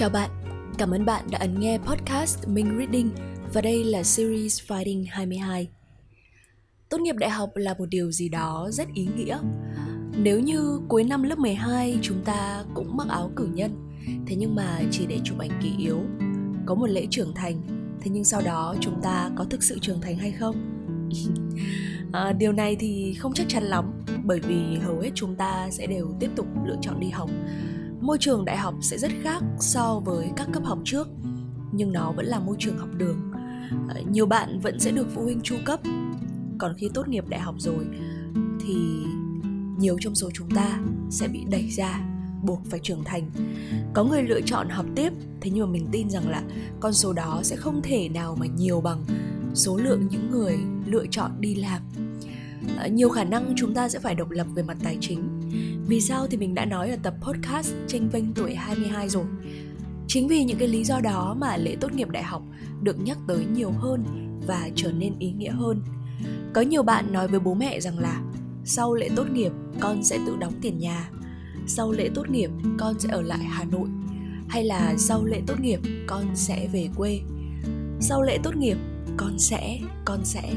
Chào bạn, cảm ơn bạn đã ấn nghe podcast Minh Reading và đây là series Fighting 22. Tốt nghiệp đại học là một điều gì đó rất ý nghĩa. Nếu như cuối năm lớp 12 chúng ta cũng mặc áo cử nhân, thế nhưng mà chỉ để chụp ảnh kỷ yếu, có một lễ trưởng thành, thế nhưng sau đó chúng ta có thực sự trưởng thành hay không? à, điều này thì không chắc chắn lắm bởi vì hầu hết chúng ta sẽ đều tiếp tục lựa chọn đi học môi trường đại học sẽ rất khác so với các cấp học trước, nhưng nó vẫn là môi trường học đường. Ờ, nhiều bạn vẫn sẽ được phụ huynh chu cấp. Còn khi tốt nghiệp đại học rồi, thì nhiều trong số chúng ta sẽ bị đẩy ra, buộc phải trưởng thành. Có người lựa chọn học tiếp, thế nhưng mà mình tin rằng là con số đó sẽ không thể nào mà nhiều bằng số lượng những người lựa chọn đi làm. Ờ, nhiều khả năng chúng ta sẽ phải độc lập về mặt tài chính vì sao thì mình đã nói ở tập podcast tranh vênh tuổi 22 rồi? Chính vì những cái lý do đó mà lễ tốt nghiệp đại học được nhắc tới nhiều hơn và trở nên ý nghĩa hơn. Có nhiều bạn nói với bố mẹ rằng là, sau lễ tốt nghiệp, con sẽ tự đóng tiền nhà. Sau lễ tốt nghiệp, con sẽ ở lại hà nội. Hay là sau lễ tốt nghiệp, con sẽ về quê. Sau lễ tốt nghiệp con sẽ con sẽ.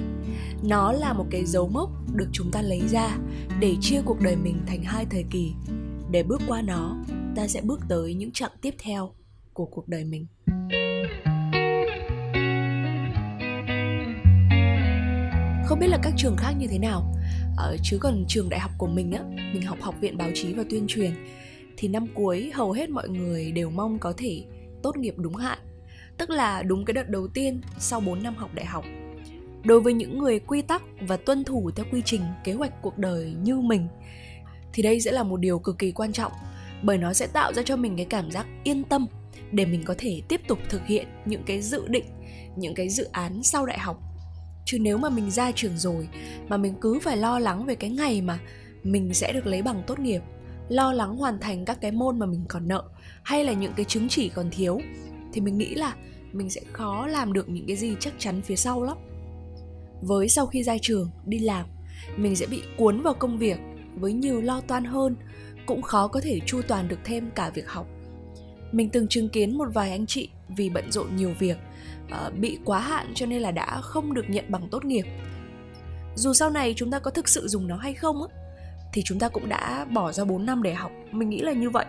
Nó là một cái dấu mốc được chúng ta lấy ra để chia cuộc đời mình thành hai thời kỳ. Để bước qua nó ta sẽ bước tới những chặng tiếp theo của cuộc đời mình. Không biết là các trường khác như thế nào. Ờ, chứ còn trường đại học của mình á mình học học viện báo chí và tuyên truyền thì năm cuối hầu hết mọi người đều mong có thể tốt nghiệp đúng hạn tức là đúng cái đợt đầu tiên sau 4 năm học đại học. Đối với những người quy tắc và tuân thủ theo quy trình, kế hoạch cuộc đời như mình thì đây sẽ là một điều cực kỳ quan trọng bởi nó sẽ tạo ra cho mình cái cảm giác yên tâm để mình có thể tiếp tục thực hiện những cái dự định, những cái dự án sau đại học. Chứ nếu mà mình ra trường rồi mà mình cứ phải lo lắng về cái ngày mà mình sẽ được lấy bằng tốt nghiệp, lo lắng hoàn thành các cái môn mà mình còn nợ hay là những cái chứng chỉ còn thiếu thì mình nghĩ là mình sẽ khó làm được những cái gì chắc chắn phía sau lắm. Với sau khi ra trường, đi làm, mình sẽ bị cuốn vào công việc với nhiều lo toan hơn, cũng khó có thể chu toàn được thêm cả việc học. Mình từng chứng kiến một vài anh chị vì bận rộn nhiều việc ờ, bị quá hạn cho nên là đã không được nhận bằng tốt nghiệp. Dù sau này chúng ta có thực sự dùng nó hay không á, thì chúng ta cũng đã bỏ ra 4 năm để học. Mình nghĩ là như vậy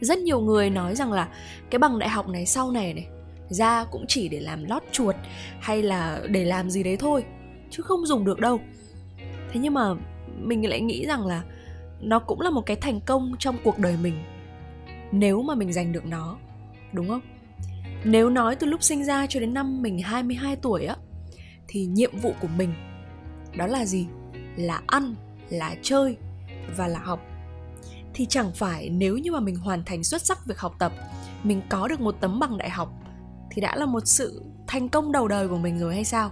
rất nhiều người nói rằng là cái bằng đại học này sau này này, ra cũng chỉ để làm lót chuột hay là để làm gì đấy thôi, chứ không dùng được đâu. Thế nhưng mà mình lại nghĩ rằng là nó cũng là một cái thành công trong cuộc đời mình, nếu mà mình giành được nó, đúng không? Nếu nói từ lúc sinh ra cho đến năm mình 22 tuổi á, thì nhiệm vụ của mình đó là gì? Là ăn, là chơi và là học thì chẳng phải nếu như mà mình hoàn thành xuất sắc việc học tập mình có được một tấm bằng đại học thì đã là một sự thành công đầu đời của mình rồi hay sao?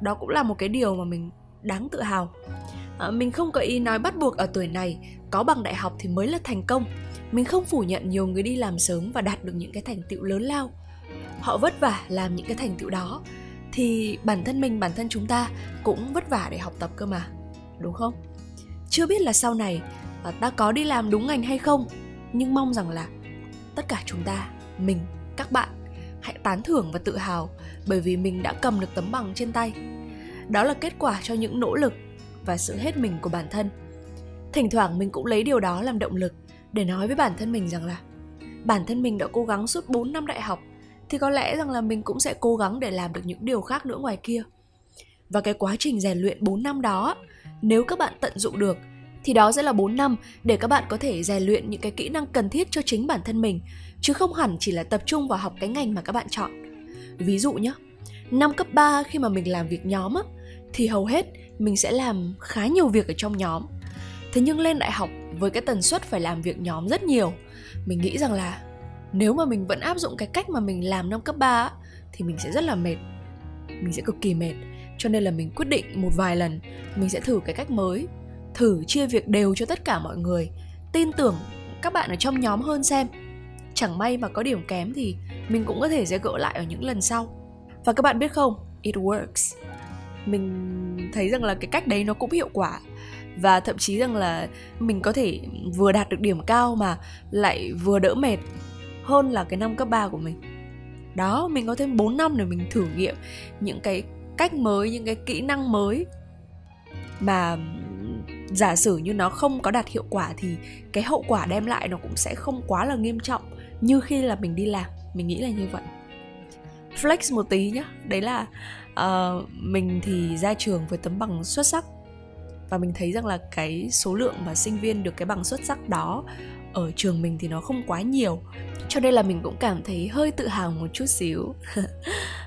Đó cũng là một cái điều mà mình đáng tự hào. À, mình không có ý nói bắt buộc ở tuổi này có bằng đại học thì mới là thành công. Mình không phủ nhận nhiều người đi làm sớm và đạt được những cái thành tựu lớn lao. Họ vất vả làm những cái thành tựu đó thì bản thân mình bản thân chúng ta cũng vất vả để học tập cơ mà đúng không? Chưa biết là sau này à, ta có đi làm đúng ngành hay không. Nhưng mong rằng là tất cả chúng ta mình các bạn hãy tán thưởng và tự hào bởi vì mình đã cầm được tấm bằng trên tay. Đó là kết quả cho những nỗ lực và sự hết mình của bản thân. Thỉnh thoảng mình cũng lấy điều đó làm động lực để nói với bản thân mình rằng là bản thân mình đã cố gắng suốt 4 năm đại học thì có lẽ rằng là mình cũng sẽ cố gắng để làm được những điều khác nữa ngoài kia. Và cái quá trình rèn luyện 4 năm đó, nếu các bạn tận dụng được thì đó sẽ là 4 năm để các bạn có thể rèn luyện những cái kỹ năng cần thiết cho chính bản thân mình, chứ không hẳn chỉ là tập trung vào học cái ngành mà các bạn chọn. Ví dụ nhé, năm cấp 3 khi mà mình làm việc nhóm á, thì hầu hết mình sẽ làm khá nhiều việc ở trong nhóm. Thế nhưng lên đại học với cái tần suất phải làm việc nhóm rất nhiều, mình nghĩ rằng là nếu mà mình vẫn áp dụng cái cách mà mình làm năm cấp 3 á, thì mình sẽ rất là mệt. Mình sẽ cực kỳ mệt. Cho nên là mình quyết định một vài lần, mình sẽ thử cái cách mới. Thử chia việc đều cho tất cả mọi người. Tin tưởng các bạn ở trong nhóm hơn xem. Chẳng may mà có điểm kém thì mình cũng có thể sẽ gỡ lại ở những lần sau. Và các bạn biết không, it works. Mình thấy rằng là cái cách đấy nó cũng hiệu quả. Và thậm chí rằng là mình có thể vừa đạt được điểm cao mà lại vừa đỡ mệt hơn là cái năm cấp 3 của mình. Đó, mình có thêm 4 năm để mình thử nghiệm những cái cách mới những cái kỹ năng mới mà giả sử như nó không có đạt hiệu quả thì cái hậu quả đem lại nó cũng sẽ không quá là nghiêm trọng. Như khi là mình đi làm mình nghĩ là như vậy. Flex một tí nhá. Đấy là uh, mình thì ra trường với tấm bằng xuất sắc. Và mình thấy rằng là cái số lượng mà sinh viên được cái bằng xuất sắc đó ở trường mình thì nó không quá nhiều. Cho nên là mình cũng cảm thấy hơi tự hào một chút xíu.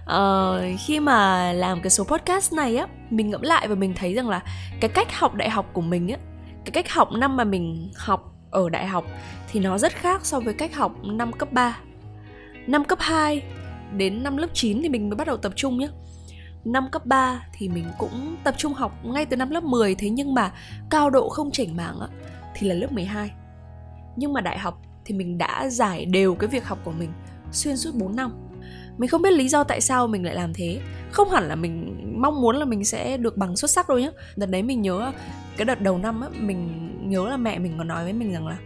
Uh, khi mà làm cái số podcast này á mình ngẫm lại và mình thấy rằng là cái cách học đại học của mình á cái cách học năm mà mình học ở đại học thì nó rất khác so với cách học năm cấp 3 năm cấp 2 đến năm lớp 9 thì mình mới bắt đầu tập trung nhé năm cấp 3 thì mình cũng tập trung học ngay từ năm lớp 10 thế nhưng mà cao độ không chỉnh mảng á, thì là lớp 12 nhưng mà đại học thì mình đã giải đều cái việc học của mình xuyên suốt 4 năm. Mình không biết lý do tại sao mình lại làm thế. Không hẳn là mình mong muốn là mình sẽ được bằng xuất sắc đâu nhá. Đợt đấy mình nhớ cái đợt đầu năm á mình nhớ là mẹ mình có nói với mình rằng là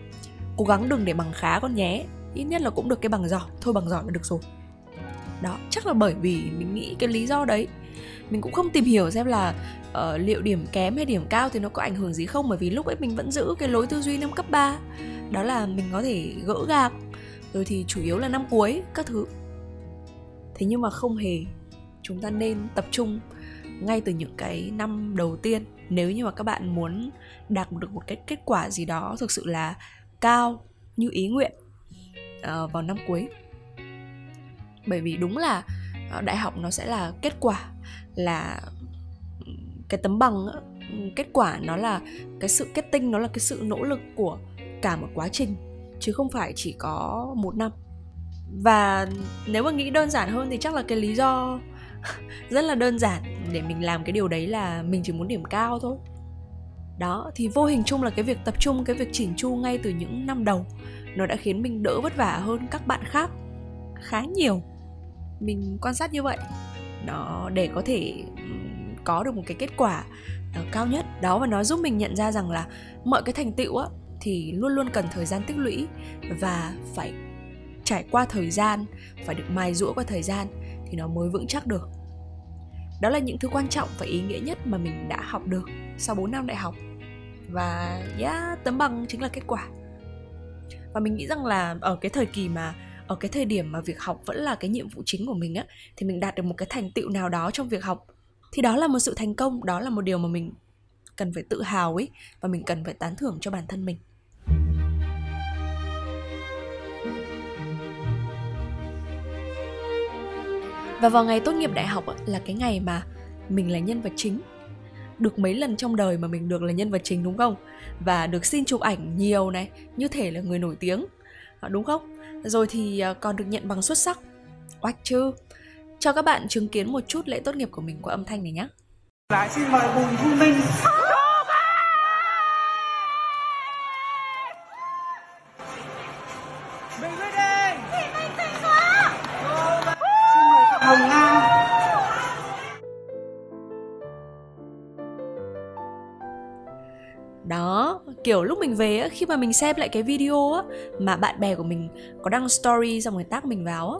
cố gắng đừng để bằng khá con nhé ít nhất là cũng được cái bằng giỏi thôi bằng giỏi là được rồi. Đó chắc là bởi vì mình nghĩ cái lý do đấy. Mình cũng không tìm hiểu xem là uh, liệu điểm kém hay điểm cao thì nó có ảnh hưởng gì không bởi vì lúc ấy mình vẫn giữ cái lối tư duy năm cấp 3 đó là mình có thể gỡ gạc rồi thì chủ yếu là năm cuối các thứ. Thế nhưng mà không hề chúng ta nên tập trung ngay từ những cái năm đầu tiên. Nếu như mà các bạn muốn đạt được một cái kết quả gì đó thực sự là cao như ý nguyện uh, vào năm cuối. Bởi vì đúng là ờ, đại học nó sẽ là kết quả là ừ, cái tấm bằng ừ, kết quả nó là cái sự kết tinh nó là cái sự nỗ lực của cả một quá trình, chứ không phải chỉ có một năm. Và nếu mà nghĩ đơn giản hơn thì chắc là cái lý do rất là đơn giản để mình làm cái điều đấy là mình chỉ muốn điểm cao thôi. Đó, thì vô hình chung là cái việc tập trung, cái việc chỉnh chu ngay từ những năm đầu, nó đã khiến mình đỡ vất vả hơn các bạn khác khá nhiều. Mình quan sát như vậy, nó để có thể có được một cái kết quả ờ, cao nhất. Đó, và nó giúp mình nhận ra rằng là mọi cái thành tựu á thì luôn luôn cần thời gian tích lũy và phải trải qua thời gian phải được mài rũa qua thời gian thì nó mới vững chắc được. Đó là những thứ quan trọng và ý nghĩa nhất mà mình đã học được sau 4 năm đại học. Và yeah, tấm bằng chính là kết quả. Và mình nghĩ rằng là ở cái thời kỳ mà ở cái thời điểm mà việc học vẫn là cái nhiệm vụ chính của mình á thì mình đạt được một cái thành tựu nào đó trong việc học thì đó là một sự thành công đó là một điều mà mình cần phải tự hào ấy và mình cần phải tán thưởng cho bản thân mình. Và vào ngày tốt nghiệp đại học là cái ngày mà mình là nhân vật chính. Được mấy lần trong đời mà mình được là nhân vật chính, đúng không? Và được xin chụp ảnh nhiều này, như thể là người nổi tiếng. Ờ, đúng không? Rồi thì ờ, còn được nhận bằng xuất sắc. Oách chứ. Cho các bạn chứng kiến một chút lễ tốt nghiệp của mình qua âm thanh này nhé lại xin mời bùi thu minh. Mình quyết hồng nga. Đó kiểu lúc mình về á khi mà mình xem lại cái video á mà bạn bè của mình có đăng story xong rồi tag mình vào á.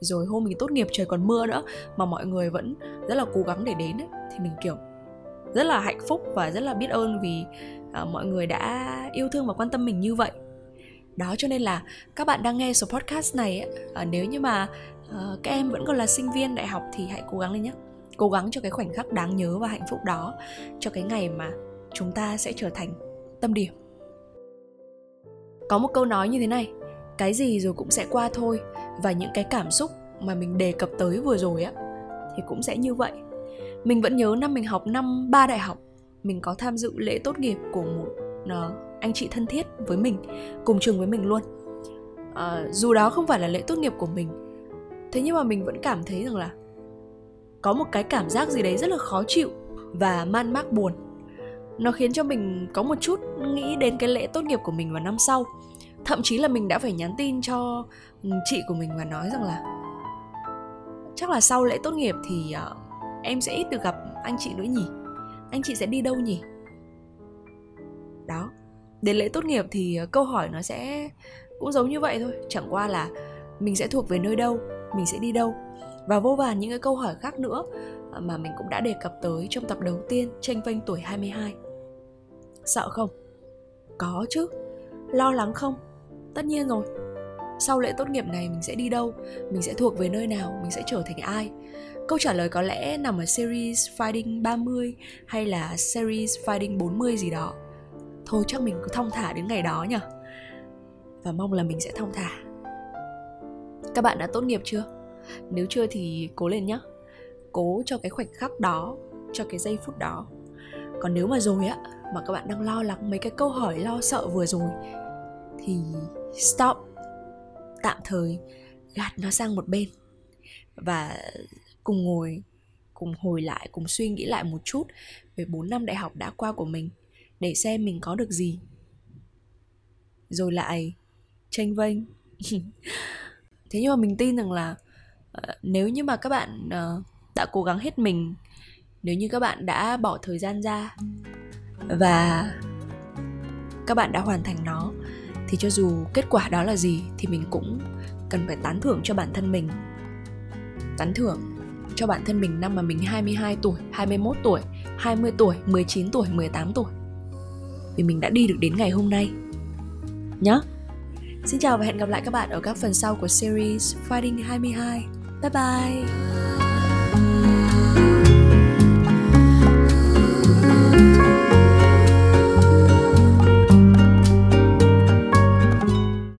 Rồi hôm mình tốt nghiệp trời còn mưa nữa mà mọi người vẫn rất là cố gắng để đến ấy, thì mình kiểu rất là hạnh phúc và rất là biết ơn vì uh, mọi người đã yêu thương và quan tâm mình như vậy. Đó cho nên là các bạn đang nghe số podcast này ấy, uh, à, nếu như mà uh, các em vẫn còn là sinh viên đại học thì hãy cố gắng lên nhé cố gắng cho cái khoảnh khắc đáng nhớ và hạnh phúc đó cho cái ngày mà chúng ta sẽ trở thành tâm điểm. Có một câu nói như thế này cái gì rồi cũng sẽ qua thôi và những cái cảm xúc mà mình đề cập tới vừa rồi á thì cũng sẽ như vậy. Mình vẫn nhớ năm mình học năm ba đại học mình có tham dự lễ tốt nghiệp của một uh, anh chị thân thiết với mình cùng trường với mình luôn. Uh, dù đó không phải là lễ tốt nghiệp của mình thế nhưng mà mình vẫn cảm thấy rằng là có một cái cảm giác gì đấy rất là khó chịu và man mác buồn. Nó khiến cho mình có một chút nghĩ đến cái lễ tốt nghiệp của mình vào năm sau. Thậm chí là mình đã phải nhắn tin cho ừ, chị của mình và nói rằng là chắc là sau lễ tốt nghiệp thì uh, em sẽ ít được gặp anh chị nữa nhỉ? Anh chị sẽ đi đâu nhỉ? Đó đến lễ tốt nghiệp thì ờ, câu hỏi nó sẽ cũng giống như vậy thôi. Chẳng qua là mình sẽ thuộc về nơi đâu mình sẽ đi đâu. Và vô vàn những cái câu hỏi khác nữa ờ, mà mình cũng đã đề cập tới trong tập đầu tiên tranh vênh tuổi 22 sợ không? Có chứ. Lo lắng không? Tất nhiên rồi. Sau lễ tốt nghiệp này mình sẽ đi đâu? Mình sẽ thuộc về nơi nào? Mình sẽ trở thành ai? Câu trả lời có lẽ nằm ở series fighting 30 hay là series fighting 40 gì đó. Thôi chắc mình cứ thong thả đến ngày đó nhỉ. Và mong là mình sẽ thong thả các bạn đã tốt nghiệp chưa? Nếu chưa thì cố lên nhé cố cho cái khoảnh khắc đó, cho cái giây phút đó. Còn nếu mà rồi á, mà các bạn đang lo lắng mấy cái câu hỏi lo sợ vừa rồi, thì stop. Tạm thời gạt nó sang một bên. Và cùng ngồi, cùng hồi lại, cùng suy nghĩ lại một chút về 4 năm đại học đã qua của mình để xem mình có được gì. Rồi lại tranh vênh. thế nhưng mà mình tin rằng là uh, nếu như mà các bạn uh, đã cố gắng hết mình nếu như các bạn đã bỏ thời gian ra và các bạn đã hoàn thành nó thì cho dù kết quả đó là gì thì mình cũng cần phải tán thưởng cho bản thân mình tán thưởng cho bản thân mình năm mà mình 22 tuổi, 21 tuổi, 20 tuổi, 19 tuổi, 18 tuổi. Vì mình đã đi được đến ngày hôm nay. Nhá. Xin chào và hẹn gặp lại các bạn ở các phần sau của series Fighting 22. Bye bye.